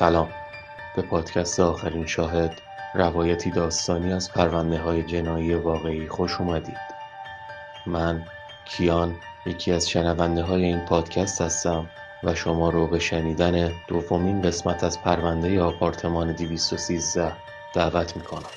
سلام. به پادکست آخرین شاهد روایتی داستانی از پرونده های جنایی واقعی خوش اومدید. من کیان یکی از شنونده های این پادکست هستم و شما رو به شنیدن دومین قسمت از پرونده آپارتمان 213 دعوت می‌کنم.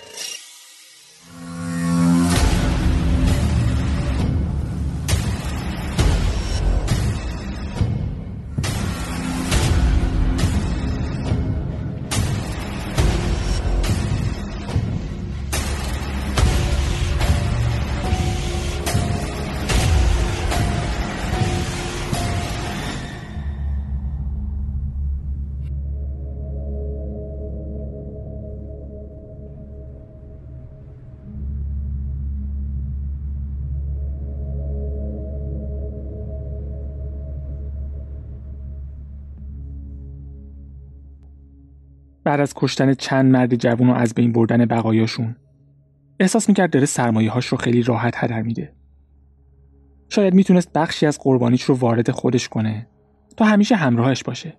بعد از کشتن چند مرد جوون و از بین بردن بقایاشون احساس می‌کرد داره سرمایه هاش رو خیلی راحت هدر میده. شاید می‌تونست بخشی از قربانیش رو وارد خودش کنه تا همیشه همراهش باشه.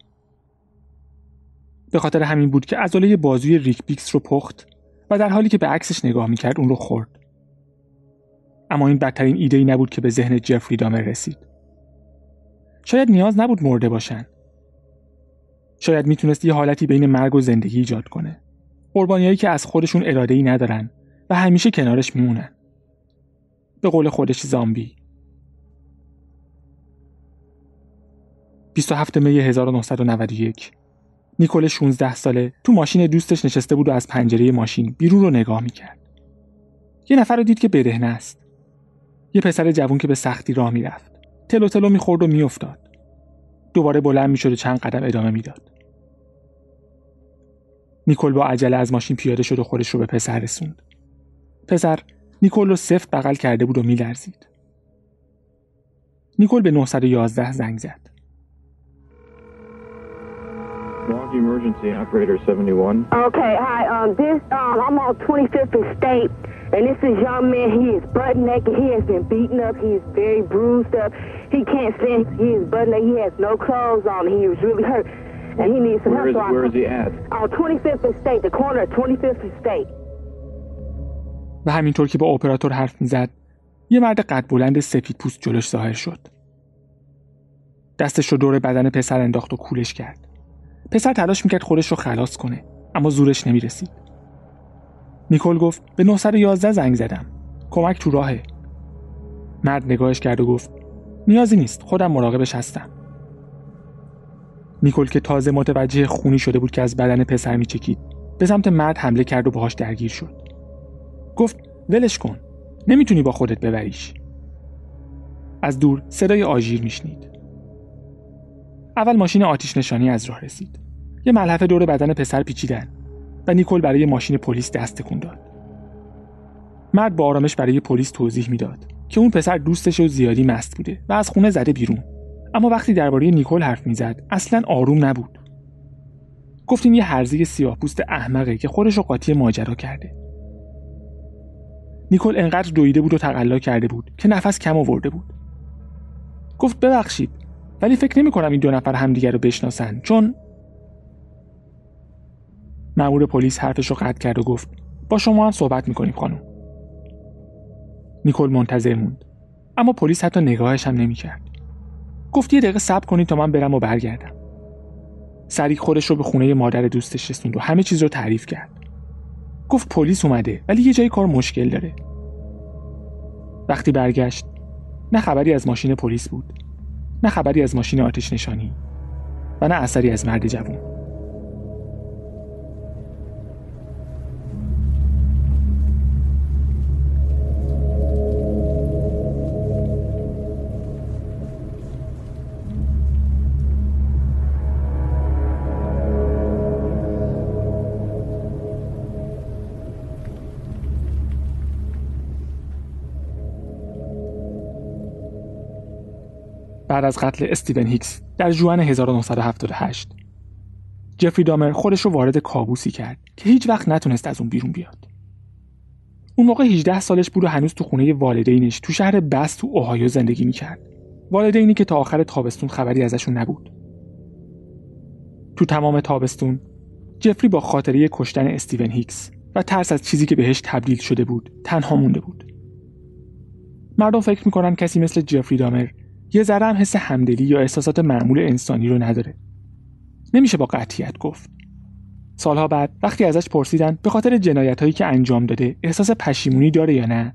به خاطر همین بود که عضله بازوی ریک بیکس رو پخت و در حالی که به عکسش نگاه می‌کرد اون رو خورد. اما این بدترین ایده ای نبود که به ذهن جفری دامر رسید. شاید نیاز نبود مرده باشن. شاید می‌تونست یه حالتی بین مرگ و زندگی ایجاد کنه. قربانیایی که از خودشون اراده ای ندارن و همیشه کنارش میمونن. به قول خودش زامبی. 27 می 1991 نیکول 16 ساله تو ماشین دوستش نشسته بود و از پنجره ماشین بیرون رو نگاه می‌کرد. یه نفر رو دید که برهنه است. یه پسر جوون که به سختی راه می‌رفت. تلو تلو می‌خورد و میافتاد. دوباره بلند می‌شد و چند قدم ادامه می‌داد. نیکل با عجله از ماشین پیاده شد و خودش رو به پسر رسوند. پسر نیکل رو سفت بغل کرده بود و میلرزید. نیکل به 911 زنگ زد. Log emergency, operator 71. Okay, hi. Um, this um, I'm on 25th and State, and this is young man. He is butt naked. He has been beaten up. He is very bruised up. He can't stand. He is butt naked. He has no clothes on. He is really hurt, and he needs some Where is, help. where is he at? On 25th and State, the corner of 25th and State. و همینطور که با اپراتور حرف می‌زد یه مرد قد بلند سفید پوست جلوش ظاهر شد. دستش رو دور بدن پسر انداخت و کولش کرد. پسر تلاش می‌کرد خودش رو خلاص کنه اما زورش نمی‌رسید. نیکل گفت به 911 زنگ زدم. کمک تو راهه. مرد نگاهش کرد و گفت نیازی نیست خودم مراقبش هستم. نیکل که تازه متوجه خونی شده بود که از بدن پسر میچکید به سمت مرد حمله کرد و باهاش درگیر شد. گفت ولش کن نمی‌تونی با خودت ببریش. از دور صدای آژیر میشنید. اول ماشین آتیش نشانی از راه رسید. یه ملحفه دور بدن پسر پیچیدن و نیکل برای ماشین پلیس دست تکون داد. مرد با آرامش برای پلیس توضیح می‌داد که اون پسر دوستش و زیادی مست بوده و از خونه زده بیرون. اما وقتی درباره نیکل حرف می‌زد اصلا آروم نبود. گفتین یه هرزه سیاه پوست احمقه که خودش رو قاطی ماجرا کرده. نیکل انقدر دویده بود و تقلا کرده بود که نفس کم آورده بود. گفت ببخشید ولی فکر نمی کنم این دو نفر همدیگر رو بشناسن چون مأمور پلیس حرفش رو قطع کرد و گفت با شما هم صحبت می‌کنیم خانم نیکل منتظر موند اما پلیس حتی نگاهش هم نمی‌کرد گفت یه دقیقه صبر کنید تا من برم و برگردم. سریع خودش رو به خونه مادر دوستش رسوند و همه چیز رو تعریف کرد. گفت پلیس اومده ولی یه جای کار مشکل داره. وقتی برگشت نه خبری از ماشین پلیس بود نه خبری از ماشین آتش نشانی و نه اثری از مرد جوان بعد از قتل استیون هیکس در ژوئن 1978 جفری دامر خودش رو وارد کابوسی کرد که هیچ وقت نتونست از اون بیرون بیاد. اون موقع 18 سالش بود و هنوز تو خونه والدینش تو شهر بث تو اوهایو زندگی می‌کرد. والدینی که تا آخر تابستون خبری ازشون نبود. تو تمام تابستون جفری با خاطره کشتن استیون هیکس و ترس از چیزی که بهش تبدیل شده بود تنها مونده بود. مردم فکر می‌کنن کسی مثل جفری دامر یه ذره هم حس همدلی یا احساسات معمول انسانی رو نداره. نمیشه با قطعیت گفت. سالها بعد وقتی ازش پرسیدن به خاطر جنایت هایی که انجام داده احساس پشیمونی داره یا نه؟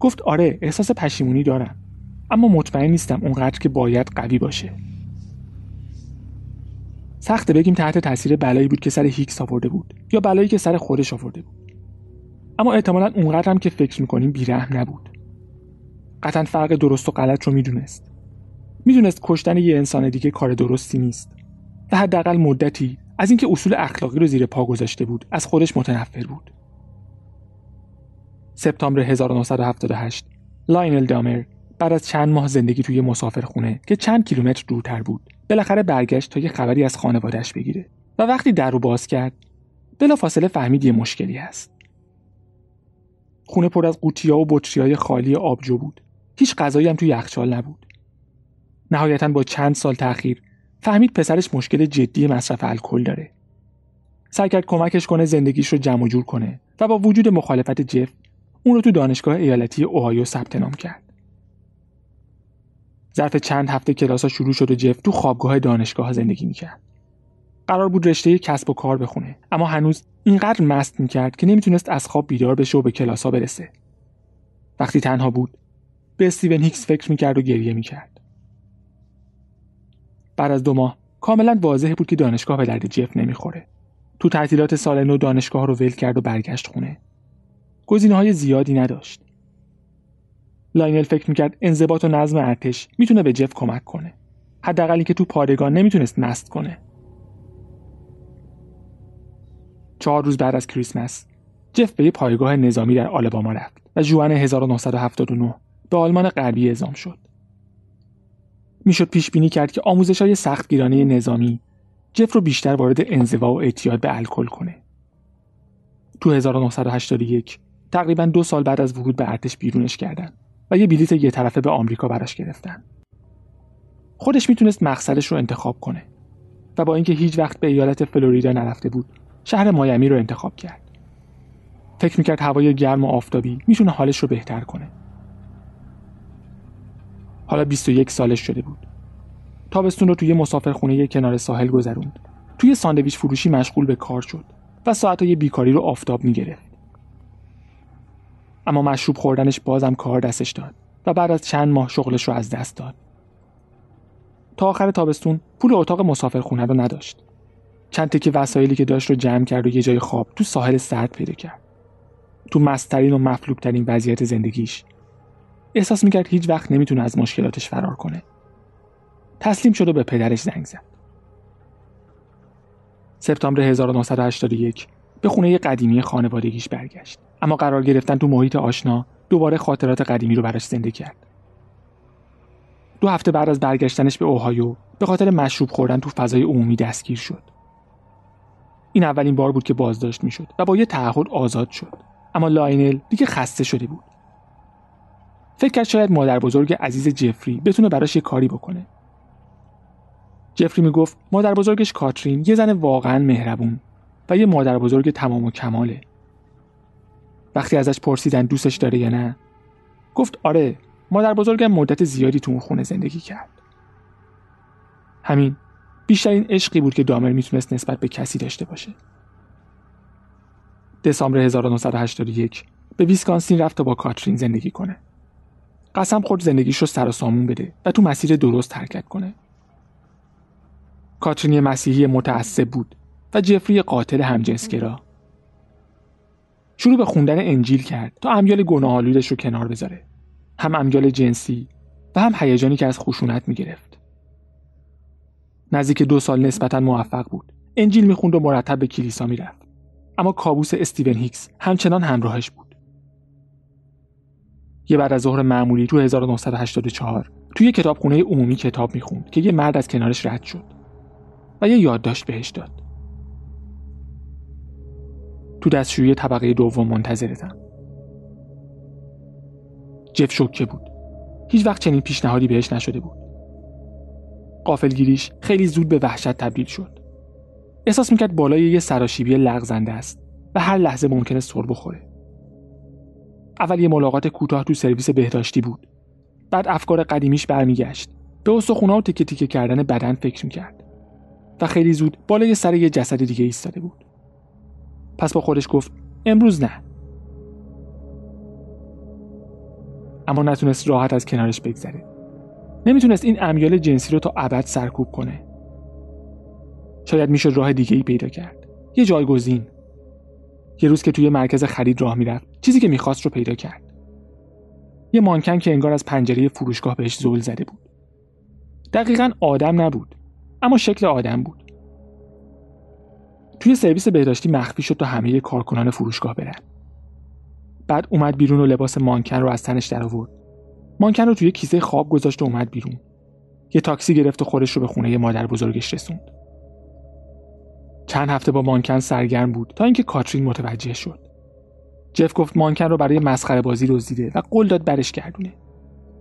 گفت آره احساس پشیمونی دارم اما مطمئن نیستم اونقدر که باید قوی باشه. سخته بگیم تحت تاثیر بلایی بود که سر هیکس آورده بود یا بلایی که سر خودش آورده بود. اما احتمالا اونقدر هم که فکر می‌کنیم بیرحم نبود. قطعا فرق درست و غلط رو می‌دونست. می‌دونست کشتن یه انسان دیگه کار درستی نیست. و حداقل مدتی از اینکه اصول اخلاقی رو زیر پا گذاشته بود از خودش متنفر بود. سپتامبر 1978 لاینل دامر بعد از چند ماه زندگی توی مسافرخونه که چند کیلومتر دورتر بود بالاخره برگشت تا یه خبری از خانوادهش بگیره و وقتی در رو باز کرد بلافاصله فهمید یه مشکلی هست. خونه پر از قوطیا و های خالی آبجو بود. هیچ غذایی هم توی یخچال نبود. نهایتا با چند سال تأخیر فهمید پسرش مشکل جدی مصرف الکل داره. سعی کرد کمکش کنه زندگیش رو جمع جور کنه و با وجود مخالفت جف اون رو تو دانشگاه ایالتی اوهایو ثبت نام کرد. ظرف چند هفته کلاس شروع شد و جف تو خوابگاه دانشگاه زندگی می‌کرد. قرار بود رشته کسب و کار بخونه اما هنوز اینقدر مست می‌کرد که نمی‌تونست از خواب بیدار بشه و به کلاس ها برسه. وقتی تنها بود به استیون هیکس فکر می‌کرد و گریه می‌کرد. بعد از دو ماه کاملا واضح بود که دانشگاه به درد جف نمی‌خوره. تو تعطیلات سال نو دانشگاه رو ول کرد و برگشت خونه. گزینه های زیادی نداشت. لاینل فکر می‌کرد انضباط و نظم ارتش می‌تونه به جف کمک کنه. حداقل که تو پادگان نمی‌تونست مست کنه. چهار روز بعد از کریسمس جف به یه پایگاه نظامی در آلباما رفت و جوان 1979 به آلمان غربی اعزام شد. می‌شد پیش بینی کرد که آموزش های سختگیرانه نظامی جف رو بیشتر وارد انزوا و اعتیاد به الکل کنه. تو 1981 تقریبا دو سال بعد از ورود به ارتش بیرونش کردن و یه بلیت یه طرفه به آمریکا براش گرفتن. خودش می‌تونست مقصدش رو انتخاب کنه و با اینکه هیچ وقت به ایالت فلوریدا نرفته بود شهر مایمی رو انتخاب کرد. فکر می‌کرد هوای گرم و آفتابی می‌تونه حالش رو بهتر کنه. حالا 21 سالش شده بود. تابستون رو توی مسافرخونه کنار ساحل گذروند. توی ساندویچ فروشی مشغول به کار شد و ساعتهای بیکاری رو آفتاب می‌گرفت. اما مشروب خوردنش بازم کار دستش داد و بعد از چند ماه شغلش رو از دست داد. تا آخر تابستون پول اتاق مسافرخونه رو نداشت. چند تکه وسایلی که داشت رو جمع کرد و یه جای خواب تو ساحل سرد پیدا کرد. تو مسترین و مفلوکترین وضعیت زندگیش احساس می‌کرد هیچ وقت نمی‌تونه از مشکلاتش فرار کنه. تسلیم شد و به پدرش زنگ زد. سپتامبر 1981 به خونه قدیمی خانوادگیش برگشت. اما قرار گرفتن تو محیط آشنا دوباره خاطرات قدیمی رو براش زنده کرد. دو هفته بعد از برگشتنش به اوهایو به خاطر مشروب خوردن تو فضای عمومی دستگیر شد. این اولین بار بود که بازداشت می‌شد و با یه تعهد آزاد شد. اما لاینل دیگه خسته شده بود. فکر کرد شاید مادر بزرگ عزیز جفری بتونه براش یه کاری بکنه. جفری می‌گفت مادر بزرگش کاترین یه زن واقعا مهربون و یه مادر بزرگ تمام و کماله. وقتی ازش پرسیدن دوستش داره یا نه گفت آره مادر بزرگم مدت زیادی تو اون خونه زندگی کرد. همین بیشترین عشقی بود که دامر می‌تونست نسبت به کسی داشته باشه. دسامبر 1981 به ویسکانسین رفت تا با کاترین زندگی کنه. قسم خورد زندگیش رو سر و سامون بده و تو مسیر درست حرکت کنه. کاترین مسیحی متعصب بود و جفری قاتل همجنسگرا. شروع به خوندن انجیل کرد تا امیال گناهالودش رو کنار بذاره. هم امیال جنسی و هم هیجانی که از خشونت می‌گرفت. نزدیک دو سال نسبتا موفق بود. انجیل می‌خوند و مرتب به کلیسا می‌رفت. اما کابوس استیون هیکس همچنان همراهش بود. یه بعد از ظهر معمولی تو 1984 توی کتابخونه عمومی کتاب می‌خوند که یه مرد از کنارش رد شد و یه یادداشت بهش داد. تو دستشویی طبقه دوم منتظرتم. جف شوکه بود. هیچ وقت چنین پیشنهادی بهش نشده بود. قافلگیریش خیلی زود به وحشت تبدیل شد. احساس می‌کرد بالای یه سراشیبی لغزنده است و هر لحظه ممکنه سر بخوره. اول یه ملاقات کوتاه تو سرویس بهداشتی بود. بعد افکار قدیمیش برمیگشت. به استخونا و تیکه تیکه کردن بدن فکر می‌کرد. و خیلی زود بالای سر یه جسد دیگه ایستاده بود. پس با خودش گفت امروز نه. اما نتونست راحت از کنارش بگذره. نمی‌تونست این امیال جنسی رو تا ابد سرکوب کنه. شاید میشه راه دیگه ای پیدا کرد. یه جایگزین. یه روز که توی مرکز خرید راه می‌رفت چیزی که می‌خواست رو پیدا کرد. یه مانکن که انگار از پنجره فروشگاه بهش زل زده بود. دقیقا آدم نبود اما شکل آدم بود. توی سرویس بهداشتی مخفی شد تا همه کارکنان فروشگاه برن. بعد اومد بیرون و لباس مانکن رو از تنش در آورد. مانکن رو توی کیسه خواب گذاشت و اومد بیرون. یه تاکسی گرفت و خودش رو به خونه مادر بزرگش رسوند. چند هفته با مانکن سرگرم بود تا اینکه کاترین متوجه شد. جف گفت مانکن رو برای مسخره بازی دزدیده و قول داد برش گردونه.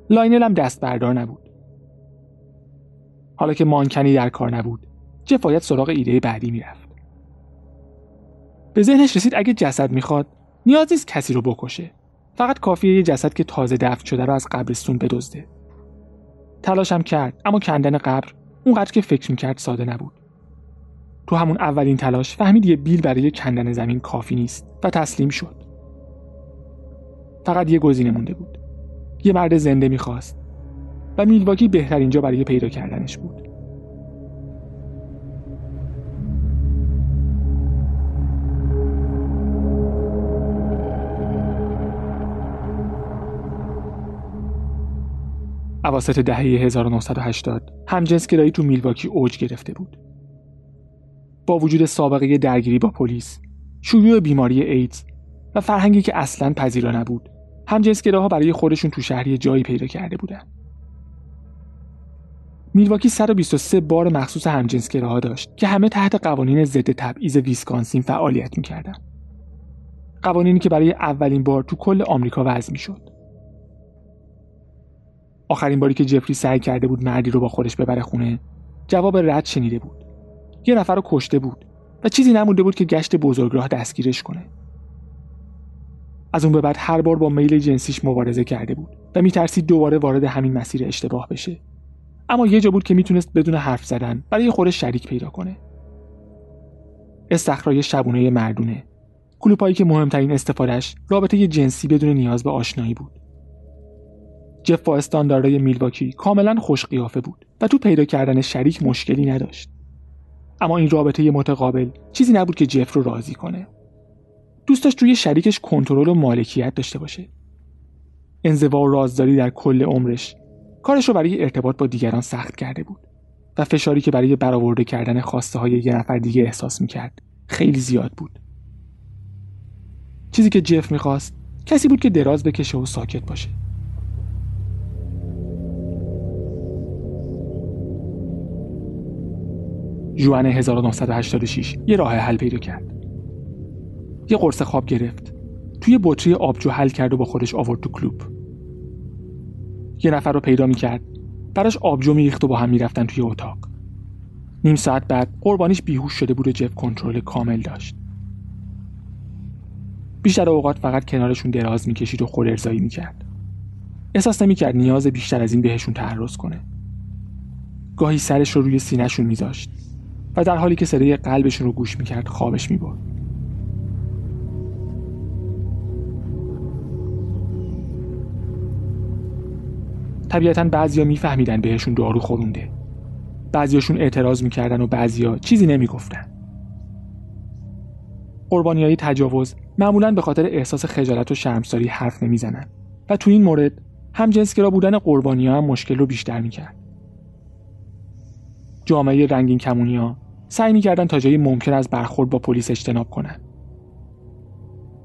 لاینل هم دست بردار نبود. حالا که مانکنی در کار نبود، جف باید سراغ ایده بعدی می‌رفت. به ذهنش رسید اگه جسد می‌خواد، نیاز نیست کسی رو بکشه. فقط کافیه یه جسد که تازه دفن شده رو از قبرستون بدزده. تلاشم کرد، اما کندن قبر اونقدر که فکر می‌کرد ساده نبود. تو همون اولین تلاش فهمید یه بیل برای کندن زمین کافی نیست و تسلیم شد. فقط یه گزینه مونده بود. یه مرد زنده می‌خواست و میلواکی بهترین جا برای پیدا کردنش بود. اواسط دهه 1980 همجنسگرایی تو میلواکی اوج گرفته بود. با وجود سابقه درگیری با پلیس، شیوع بیماری ایدز و فرهنگی که اصلا پذیرا نبود، همجنسگراها برای خودشون تو شهری جایی پیدا کرده بودن. میلواکی 123 بار مخصوص همجنسگراها داشت که همه تحت قوانین ضد تبعیض ویسکانسین فعالیت می‌کردن. قوانینی که برای اولین بار تو کل آمریکا وضع می‌شد. آخرین باری که جفری سعی کرده بود مردی رو با خودش ببره خونه، جواب رد شنیده بود. یه نفر رو کشته بود و چیزی نمونده بود که گشت بزرگراه دستگیرش کنه. از اون به بعد هر بار با میل جنسیش مبارزه کرده بود و میترسید دوباره وارد همین مسیر اشتباه بشه. اما یه جا بود که می‌تونست بدون حرف زدن برای خودش شریک پیدا کنه. استخرای شبونه مردونه. کلوپایی که مهمترین استفادهش رابطه جنسی بدون نیاز به آشنایی بود. جف با استانداردهای میلواکی کاملا خوش قیافه بود و تو پیدا کردن شریک مشکلی نداشت. اما این رابطه متقابل چیزی نبود که جف رو راضی کنه. دوست داشت روی شریکش کنترل و مالکیت داشته باشه. انزوا و رازداری در کل عمرش کارش رو برای ارتباط با دیگران سخت کرده بود و فشاری که برای برآورده کردن خواسته های یه نفر دیگه احساس می‌کرد خیلی زیاد بود. چیزی که جف می‌خواست کسی بود که دراز بکشه و ساکت باشه. جوان 1986 یه راه حل پیدا کرد. یه قرص خواب گرفت. توی بطری آبجو حل کرد و با خودش آورد تو کلوب. یه نفر رو پیدا می‌کرد. براش آبجو میریخت و با هم می‌رفتن توی اتاق. نیم ساعت بعد قربانیش بیهوش شده بود و جف کنترل کامل داشت. بیشتر اوقات فقط کنارشون دراز می‌کشید و خود ارزایی می‌کرد. احساس نمی‌کرد نیاز بیشتر از این بهشون تعرض کنه. گاهی سرش رو روی سینهشون میذاشت و در حالی که صدای قلبشون رو گوش می‌کرد خوابش می‌برد. طبیعتا بعضیا میفهمیدن بهشون دارو خورونده. بعضیاشون اعتراض می‌کردن و بعضیا چیزی نمی‌گفتن. قربانی های تجاوز معمولا به خاطر احساس خجالت و شرمساری حرف نمی‌زنن و تو این مورد هم جنسگرا بودن قربانی ها هم مشکل رو بیشتر می‌کرد. جامعه رنگین کمونی ها سعی می‌کردن تا جایی ممکن از برخورد با پلیس اجتناب کنن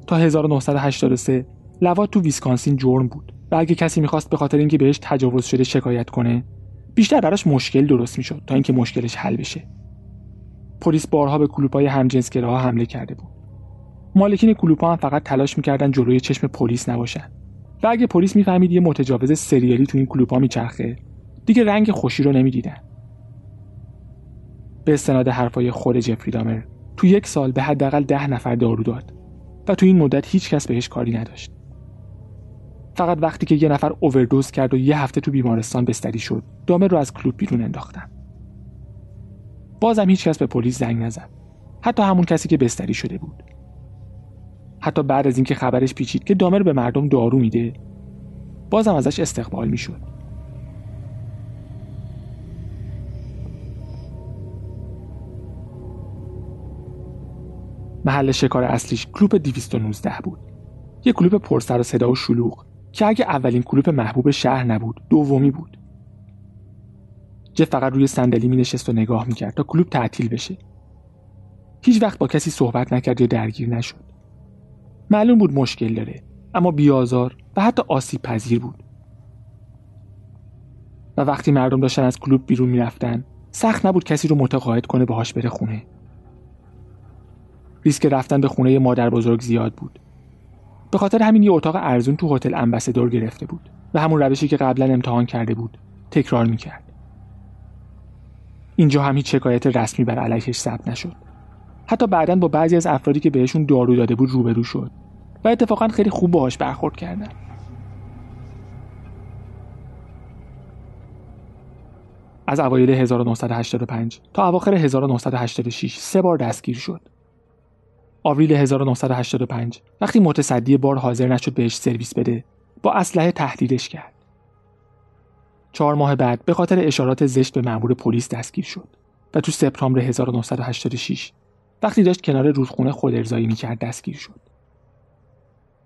تا 1983 لوات تو ویسکانسین جرم بود و اگه کسی می‌خواست به خاطر اینکه بهش تجاوز شده شکایت کنه بیشتر براش مشکل درست می‌شد تا اینکه مشکلش حل بشه. پلیس بارها به کلوپای همجنسگراها حمله کرده بود. مالکین کلوپا هم فقط تلاش می‌کردن جلوی چشم پلیس نباشن. و اگه پلیس می‌فهمید یه متجاوز سریالی تو این کلوپا میچرخه دیگه رنگ خوشی رو نمی‌دیدن. به استناد حرفای خود جفری دامر. تو یک سال به حداقل ده نفر دارو داد و تو این مدت هیچ کس بهش کاری نداشت. فقط وقتی که یه نفر اووردوز کرد و یه هفته تو بیمارستان بستری شد دامر رو از کلوب بیرون انداختن. بازم هیچ کس به پلیس زنگ نزد. حتی همون کسی که بستری شده بود. حتی بعد از اینکه خبرش پیچید که دامر به مردم دارو میده بازم ازش استقبال می‌شد. محل شکار اصلیش کلوب 219 بود. یه کلوب پرسر و صدا و شلوغ که اگه اولین کلوب محبوب شهر نبود دومی بود. جف فقط روی صندلی می نشست و نگاه می کرد تا کلوب تعطیل بشه. هیچ وقت با کسی صحبت نکرد یا درگیر نشد. معلوم بود مشکل داره اما بیازار و حتی آسیب پذیر بود. و وقتی مردم داشتن از کلوب بیرون می‌رفتن سخت نبود کسی رو متقاعد کنه باهاش بره خونه. ریسک رفتن به خونه مادر بزرگ زیاد بود. به خاطر همین یه اتاق ارزون تو هتل امبسدور گرفته بود و همون روشی که قبلا امتحان کرده بود تکرار می‌کرد. اینجا هم هیچ شکایت رسمی بر علیهش ثبت نشد. حتی بعدا با بعضی از افرادی که بهشون دارو داده بود روبرو شد و اتفاقا خیلی خوب باهاش برخورد کردن. از اوایل 1985 تا اواخر 1986 سه بار دستگیر شد. آوریل 1985 وقتی متصدی بار حاضر نشد بهش سرویس بده با اسلحه تهدیدش کرد. چهار ماه بعد به خاطر اشارات زشت به مأمور پلیس دستگیر شد و تو سپتامبر 1986 وقتی داشت کنار رودخونه خود ارزایی می‌کرد دستگیر شد.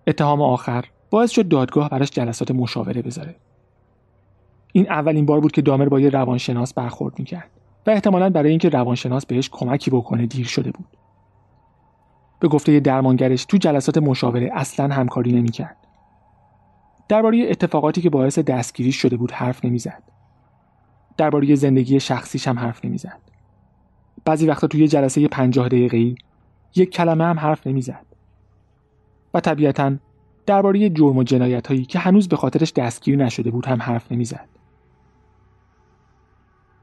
اتهام آخر باعث شد دادگاه براش جلسات مشاوره بذاره. این اولین بار بود که دامر با یه روانشناس برخورد می‌کرد و احتمالا برای اینکه روانشناس بهش کمکی بکنه دیر شده بود. به گفته درمانگرش تو جلسات مشاوره اصلا همکاری نمی‌کرد. درباره اتفاقاتی که باعث دستگیری شده بود حرف نمی‌زد. درباره زندگی شخصیش هم حرف نمی‌زد. بعضی وقتا توی جلسه پنجاه دقیقه‌ای یک کلمه هم حرف نمی‌زد. و طبیعتا درباره جرم و جنایت هایی که هنوز به خاطرش دستگیر نشده بود هم حرف نمی‌زد.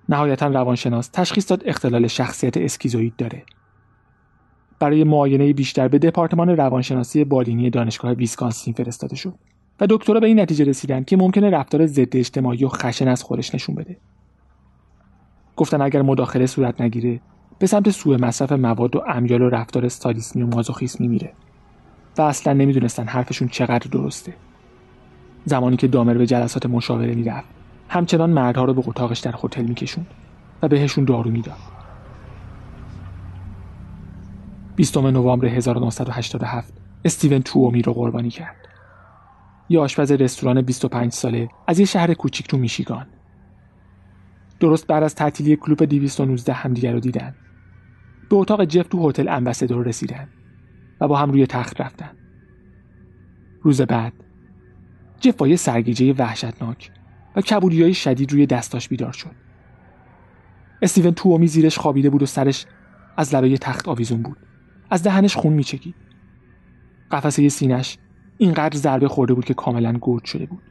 نهایتا روانشناس تشخیص داد اختلال شخصیت اسکیزوید داره. برای معاینه بیشتر به دپارتمان روانشناسی بالینی دانشگاه ویسکانسین فرستاده شد و دکترها به این نتیجه رسیدن که ممکنه رفتار ضد اجتماعی و خشن از خودش نشون بده. گفتن اگر مداخله صورت نگیره به سمت سوء مصرف مواد و امیال و رفتار استالیسمی و مازوخیسمی میره و اصلا نمی‌دونستن حرفشون چقدر درسته زمانی که دامر به جلسات مشاوره می‌رفت همچنان مردها رو به اتاقش در هتل میکشوند و بهشون دارو می‌داد 20 نوامبر 1987 استیون توومی رو قربانی کرد. یه آشپز رستوران 25 ساله از یه شهر کوچیک تو میشیگان. درست بعد از تعطیلی کلوب 219 همدیگر رو دیدن. به اتاق جف تو هتل امبسدور رسیدن و با هم روی تخت رفتن. روز بعد جف با یه سرگیجه وحشتناک و کبودی های شدید روی دستاش بیدار شد. استیون تومی زیرش خوابیده بود و سرش از لبه تخت آویزون بود. از دهنش خون میچکید. قفسه سینش اینقدر ضربه خورده بود که کاملا گرد شده بود.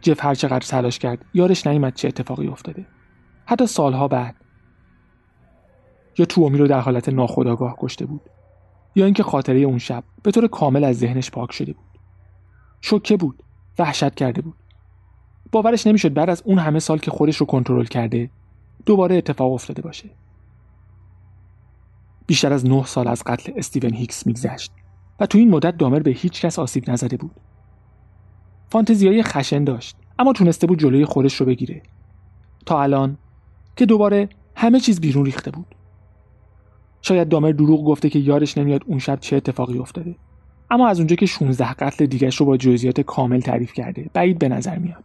جف هر چقدر تلاش کرد یارش نیامد چه اتفاقی افتاده. حتی سالها بعد. یا تومی رو در حالت ناخودآگاه کشته بود یا اینکه خاطره اون شب به طور کامل از ذهنش پاک شده بود. شوکه بود وحشت کرده بود. باورش نمی‌شد بعد از اون همه سال که خودش رو کنترل کرده دوباره اتفاق افتاده باشه. بیشتر از نه سال از قتل استیون هیکس میگذشت و تو این مدت دامر به هیچ کس آسیب نزده بود. فانتزیای خشن داشت اما تونسته بود جلوی خودش رو بگیره. تا الان که دوباره همه چیز بیرون ریخته بود. شاید دامر دروغ گفته که یادش نمیاد اون شب چه اتفاقی افتاده. اما از اونجا که 16 قتل دیگرش رو با جزئیات کامل تعریف کرده بعید به نظر میاد.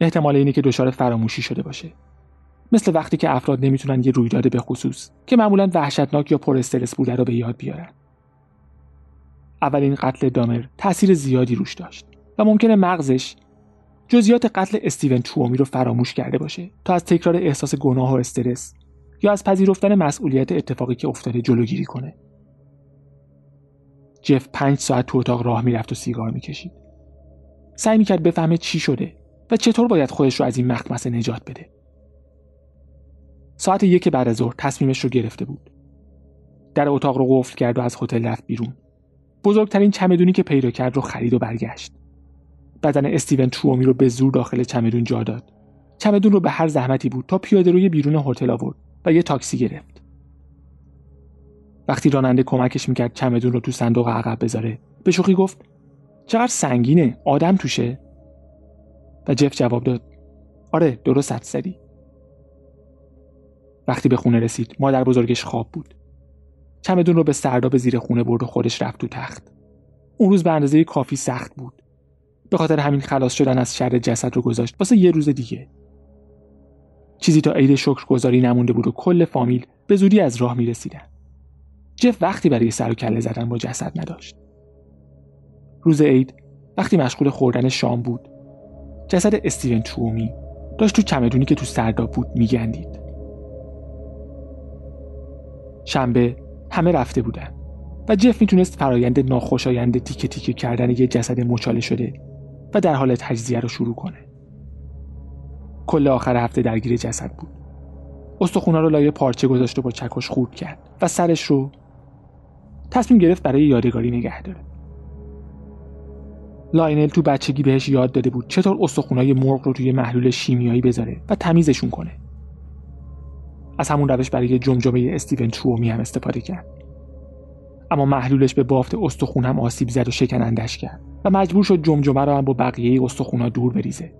احتمال اینه که دچار فراموشی شده باشه. مثل وقتی که افراد نمی‌تونن یه رویداد به خصوص که معمولا وحشتناک یا پر استرس بوده رو به یاد بیارن. اولین قتل دامر تاثیر زیادی روش داشت و ممکنه مغزش جزئیات قتل استیون تومی رو فراموش کرده باشه تا از تکرار احساس گناه و استرس یا از پذیرفتن مسئولیت اتفاقی که افتاده جلوگیری کنه. جف پنج ساعت تو اتاق راه می‌رفت و سیگار می‌کشید. سعی می‌کرد بفهمه چی شده و چطور باید خودش رو از این مخمسه نجات بده. ساعت یک بعد از ظهر تصمیمش رو گرفته بود. در اتاق رو قفل کرد و از هتل رفت بیرون. بزرگترین چمدونی که پیدا کرد رو خرید و برگشت. بدن استیون ترومی رو به زور داخل چمدون جا داد. چمدون رو به هر زحمتی بود تا پیاده روی بیرون هتل آورد و یه تاکسی گرفت. وقتی راننده کمکش می‌کرد چمدون رو تو صندوق عقب بذاره به شوخی گفت چقدر سنگینه آدم توشه؟ و جف جواب داد آره درست حد زدی. وقتی به خونه رسید مادر بزرگش خواب بود. چمدون رو به سرداب زیر خونه برد و خودش رفت تو تخت. اون روز به اندازه کافی سخت بود. به خاطر همین خلاص شدن از شر جسد رو گذاشت. واسه یه روز دیگه. چیزی تا عید شکرگزاری نمونده بود و کل فامیل به زودی از راه می‌رسیدن جف وقتی برای سر و کله زدن با جسد نداشت. روز عید وقتی مشغول خوردن شام بود جسد استیون تومی داشت تو چمدونی که تو سرداب بود میگندید. شنبه همه رفته بودن. و جف می‌تونست فرایند ناخوشایند تیکه تیکه کردن یه جسد مچاله شده و در حال تجزیه رو شروع کنه. کل آخر هفته درگیر جسد بود. استخونا رو لای پارچه گذاشت و با چکش خورد کرد و سرش رو تصمیم گرفت برای یادگاری نگه داره. لاینل تو بچگی بهش یاد داده بود چطور استخونای مرغ رو توی محلول شیمیایی بذاره و تمیزشون کنه. از همون روش برای جمجمه استیون تومی هم استفاده کرد. اما محلولش به بافت استخون هم آسیب زد و شکنندش کرد و مجبور شد جمجمه رو هم با بقیه استخونا دور بریزه.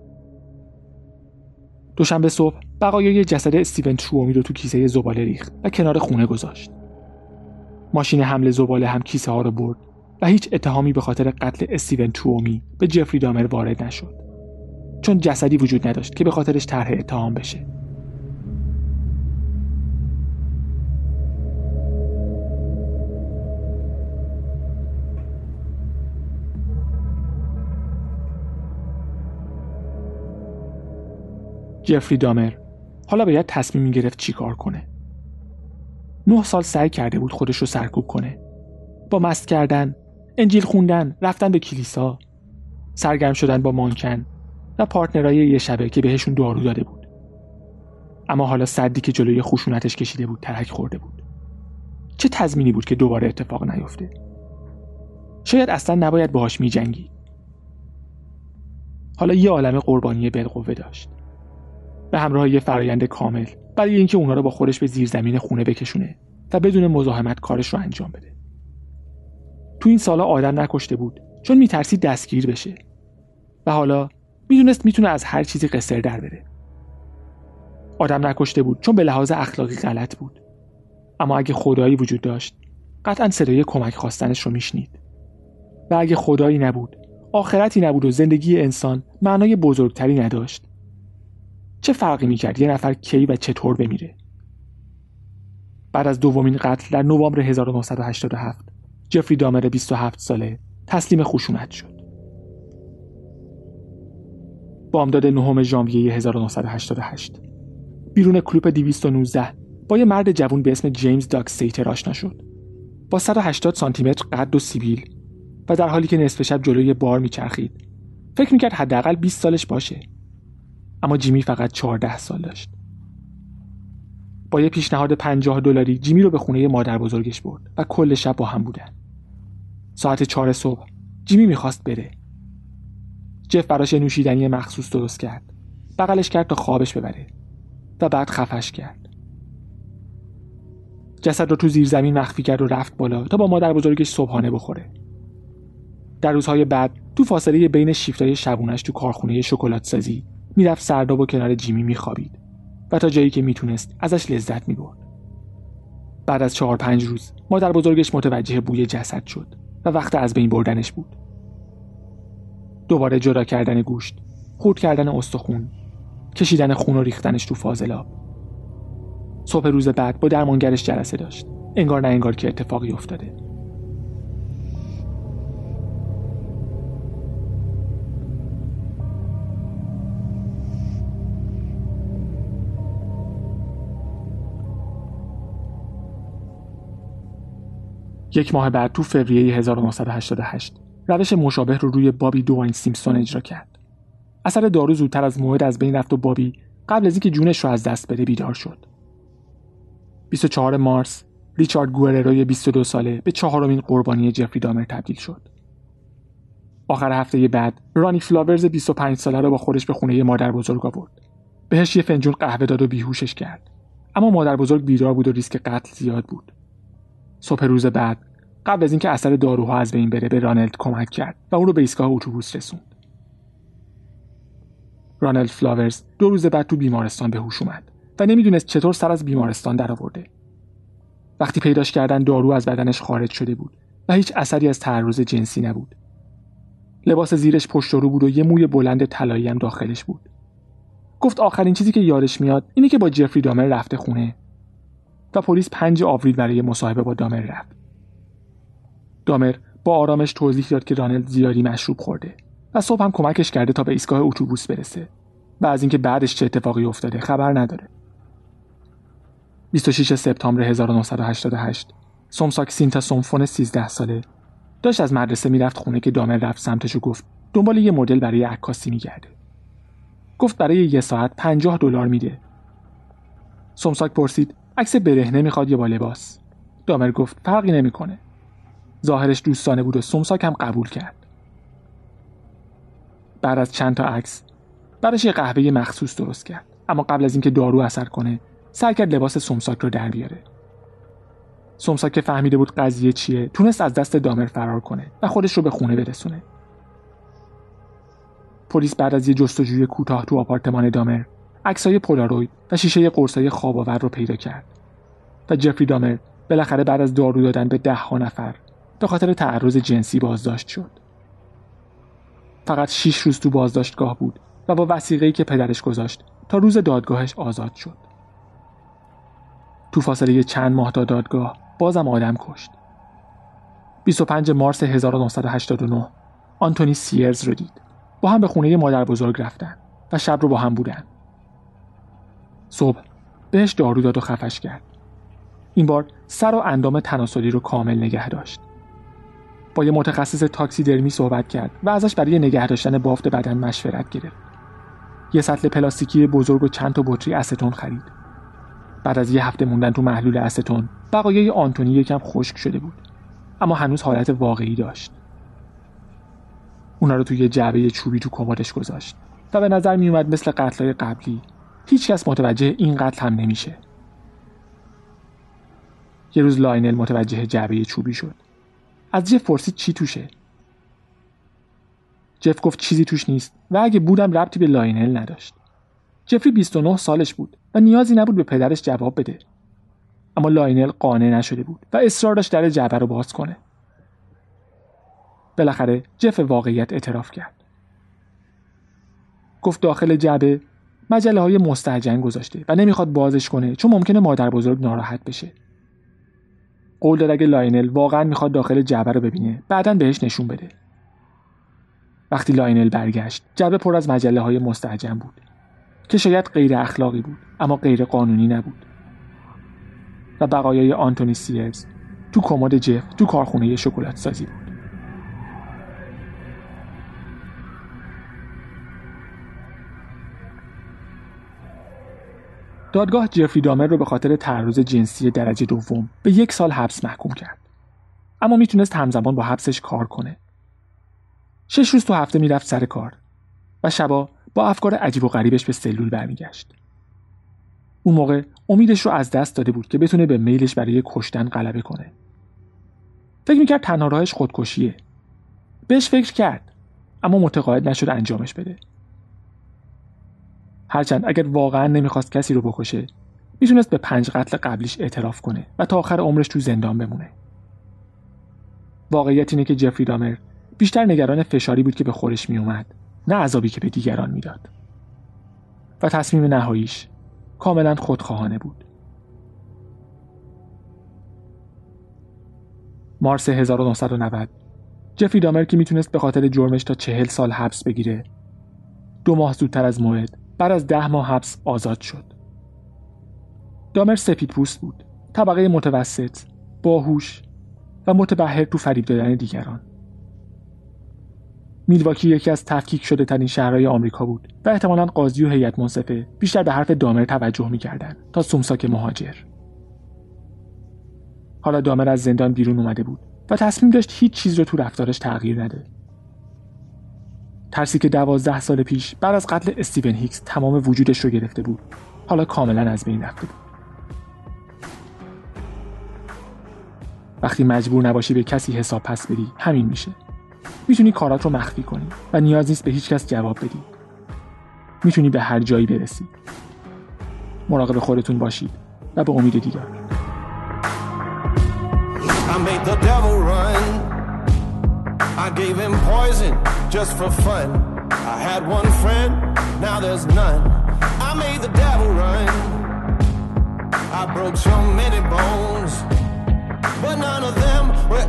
دوشنبه صبح بقایای جسد استیون ترومی رو تو کیسه زباله ریخت و کنار خونه گذاشت. ماشین حمل زباله هم کیسه ها رو برد و هیچ اتهامی به خاطر قتل استیون تومی به جفری دامر وارد نشد. چون جسدی وجود نداشت که به خاطرش طرح اتهام بشه. جفری دامر. حالا باید تصمیم می گرفت چی کار کنه. نه سال سعی کرده بود خودش رو سرکوب کنه. با مست کردن انجیل خوندن رفتن به کلیسا سرگرم شدن با مانکن و پارتنرای یه شبه که بهشون دارو داده بود. اما حالا صدی که جلوی خشونتش کشیده بود ترک خورده بود. چه تضمینی بود که دوباره اتفاق نیفته؟ شاید اصلا نباید باهاش میجنگی حالا یه عالم قربانی بالقوه داشت. به همراه یه فرایند کامل برای اینکه اونا رو با خودش به زیرزمین خونه بکشونه و بدون مزاحمت کارش رو انجام بده. تو این سالا آدم نکشته بود چون میترسید دستگیر بشه. و حالا می‌دونست می‌تونه از هر چیزی قصر در بره. آدم نکشته بود چون به لحاظ اخلاقی غلط بود. اما اگه خدایی وجود داشت قطعا صدای کمک خواستنش رو میشنید. و اگه خدایی نبود آخرتی نبود و زندگی انسان معنای بزرگتری نداشت. چه فرقی می‌کرد یه نفر کی و چطور بمیره؟ بعد از دومین قتل در نوامبر 1987 جفری دامر 27 ساله تسلیم خشونت شد. بامداد نهم ژانویه 1988 بیرون کلوپ 219 با یه مرد جوون به اسم جیمز داک سیتر آشنا شد. با 180 سانتی متر قد و سیبیل و در حالی که نصف شب جلوی بار میچرخید فکر می‌کرد حداقل 20 سالش باشه. اما جیمی فقط 14 سال داشت. با یه پیشنهاد 50 دلاری جیمی رو به خونه مادر بزرگش برد و کل شب با هم بودن. ساعت چهار صبح جیمی می‌خواست بره. جف براش نوشیدنی مخصوص درست کرد. بغلش کرد تا خوابش ببره و بعد خفش کرد. جسد رو تو زیر زمین مخفی کرد و رفت بالا تا با مادر بزرگش صبحانه بخوره. در روزهای بعد تو فاصله بین شیفتای شبونش تو کارخونه شکلات سازی می‌رفت سرداب و کنار جیمی میخوابید و تا جایی که می‌تونست ازش لذت می‌برد. بعد از چهار پنج روز مادر بزرگش متوجه بوی جسد شد و وقت از بین بردنش بود. دوباره جدا کردن گوشت خورد کردن استخون کشیدن خون و ریختنش تو فاضلاب. صبح روز بعد با درمانگرش جلسه داشت. انگار نه انگار که اتفاقی افتاده. یک ماه بعد تو فوریه 1988 روش مشابه رو روی بابی دوین سیمپسون اجرا کرد. اثر دارو زودتر از موعد از بین رفت و بابی قبل از اینکه جونش رو از دست بده بیدار شد. 24 مارس ریچارد گوئرروی 22 ساله به چهارمین قربانی جفری دامر تبدیل شد. آخر هفته بعد رانی فلاورز 25 ساله رو با خودش به خونه مادر بزرگ آورد. بهش یه فنجون قهوه داد و بیهوشش کرد. اما مادر بزرگ بیدار بود و ریسک قتل زیاد بود. صبح روز بعد قبل از اینکه اثر داروها از بین بره به رانلد کمک کرد و او رو به ایستگاه اتوبوس رسوند. رانلد فلاورز دو روز بعد تو بیمارستان به هوش اومد و نمی‌دونست چطور سر از بیمارستان درآورده. وقتی پیداش کردن دارو از بدنش خارج شده بود و هیچ اثری از تعرض جنسی نبود. لباس زیرش پشت رو بود و یه موی بلند طلایی هم داخلش بود. گفت آخرین چیزی که یادش میاد اینه که با جفری دامر رفته خونه. و پلیس پنج آوریل برای مصاحبه با دامر رفت. دامر با آرامش توضیح داد که رانلد زیادی مشروب خورده و صبح هم کمکش کرده تا به ایستگاه اتوبوس برسه و از اینکه بعدش چه اتفاقی افتاده خبر نداره. 26 سپتامبر 1988 سومساک سینتا سومفون 13 ساله داشت از مدرسه می‌رفت خونه که دامر رفت سمتش و گفت دنبال یه مدل برای عکاسی میگرده. گفت برای یه ساعت 50 دلار میده. سومساک پرسید عکس برهنه می‌خواد یا با لباس؟ دامر گفت فرقی نمی‌کنه. ظاهرش دوستانه بود و سومساک هم قبول کرد. بعد از چند تا عکس براش یه قهوه مخصوص درست کرد. اما قبل از اینکه دارو اثر کنه سعی کرد لباس سومساک رو در بیاره. سومساک که فهمیده بود قضیه چیه تونست از دست دامر فرار کنه و خودش رو به خونه برسونه. پلیس بعد از یه جستجوی کوتاه تو آپارتمان دامر عکسای پولاروید و شیشه قرصای خواب آور رو پیدا کرد و جفری دامر بالاخره بعد از دارو دادن به ده ها نفر به خاطر تعرض جنسی بازداشت شد. فقط 6 روز تو بازداشتگاه بود و با وسیقه‌ای که پدرش گذاشت تا روز دادگاهش آزاد شد. تو فاصله چند ماه تا دادگاه بازم آدم کشت. 25 مارس 1989 آنتونی سیرز رو دید. با هم به خونه مادر بزرگ رفتن و شب رو با هم بودن. صبح بهش دارو داد و خفش کرد. این بار سر و اندام تناسلی رو کامل نگه داشت. با یه متخصص تاکسی درمی صحبت کرد و ازش برای نگه داشتن بافت بدن مشورت گرفت. یه سطل پلاستیکی بزرگ و چند تا بطری استون خرید. بعد از یه هفته موندن تو محلول استون، بقایای آنتونی یکم خشک شده بود. اما هنوز حالت واقعی داشت. اونا رو توی جعبه چوبی تو کمدش گذاشت و به نظر میومد مثل قتلای قبلی هیچکس متوجه این قتل هم نمیشه. یه روز لاینل متوجه جعبه چوبی شد. از جف پرسید چی توشه؟ جف گفت چیزی توش نیست و اگه بودم ربطی به لاینل نداشت. جفری 29 سالش بود و نیازی نبود به پدرش جواب بده. اما لاینل قانع نشده بود و اصرار داشت در جعبه رو باز کنه. بالاخره جف واقعیت اعتراف کرد. گفت داخل جعبه مجله های گذاشته و نمی‌خواد بازش کنه چون ممکنه مادر بزرگ ناراحت بشه. قول داد اگه لاینل واقعا می‌خواد داخل جعبه رو ببینه بعدا بهش نشون بده. وقتی لاینل برگشت جعبه پر از مجله های بود که شاید غیر اخلاقی بود اما غیر قانونی نبود. و بقایای آنتونی سیرز تو کمد جف تو کارخونه شکلات سازی بود. دادگاه جفری دامر رو به خاطر تعرض جنسی درجه دوم به یک سال حبس محکوم کرد. اما می‌تونست همزمان با حبسش کار کنه. شش روز تو هفته می‌رفت سر کار و شبا با افکار عجیب و غریبش به سلول برمیگشت. اون موقع امیدش رو از دست داده بود که بتونه به میلش برای کشتن غلبه کنه. فکر می‌کرد تنها راهش خودکشیه. بهش فکر کرد اما متقاعد نشد انجامش بده هرچند اگر واقعا نمی‌خواست کسی رو بکشه می‌تونست به پنج قتل قبلیش اعتراف کنه و تا آخر عمرش تو زندان بمونه. واقعیت اینه که جفری دامر بیشتر نگران فشاری بود که به خورش میومد نه عذابی که به دیگران می‌داد. و تصمیم نهاییش کاملا خودخواهانه بود. مارس 1990 جفری دامر که می‌تونست به خاطر جرمش تا چهل سال حبس بگیره دو ماه زودتر از موعد بعد از ده ماه حبس آزاد شد. دامر سپید پوست بود. طبقه متوسط باهوش و متبهر تو فریب دادن دیگران. میلواکی یکی از تفکیک شده ترین شهرهای آمریکا بود و احتمالا قاضی و هیئت منصفه بیشتر به حرف دامر توجه می‌کردند تا سومساک مهاجر. حالا دامر از زندان بیرون اومده بود و تصمیم داشت هیچ چیز رو تو رفتارش تغییر نده. ترسی که دوازده سال پیش بعد از قتل استیون هیکس تمام وجودش رو گرفته بود. حالا کاملا از بین رفته بود. وقتی مجبور نباشی به کسی حساب پس بدی همین میشه. می‌تونی کارات رو مخفی کنی و نیاز نیست به هیچ کس جواب بدی. می‌تونی به هر جایی برسی. مراقب خودتون باشید و به امید دیدار. Gave him poison just for fun. I had one friend, now there's none. I made the devil run. I broke so many bones, but none of them were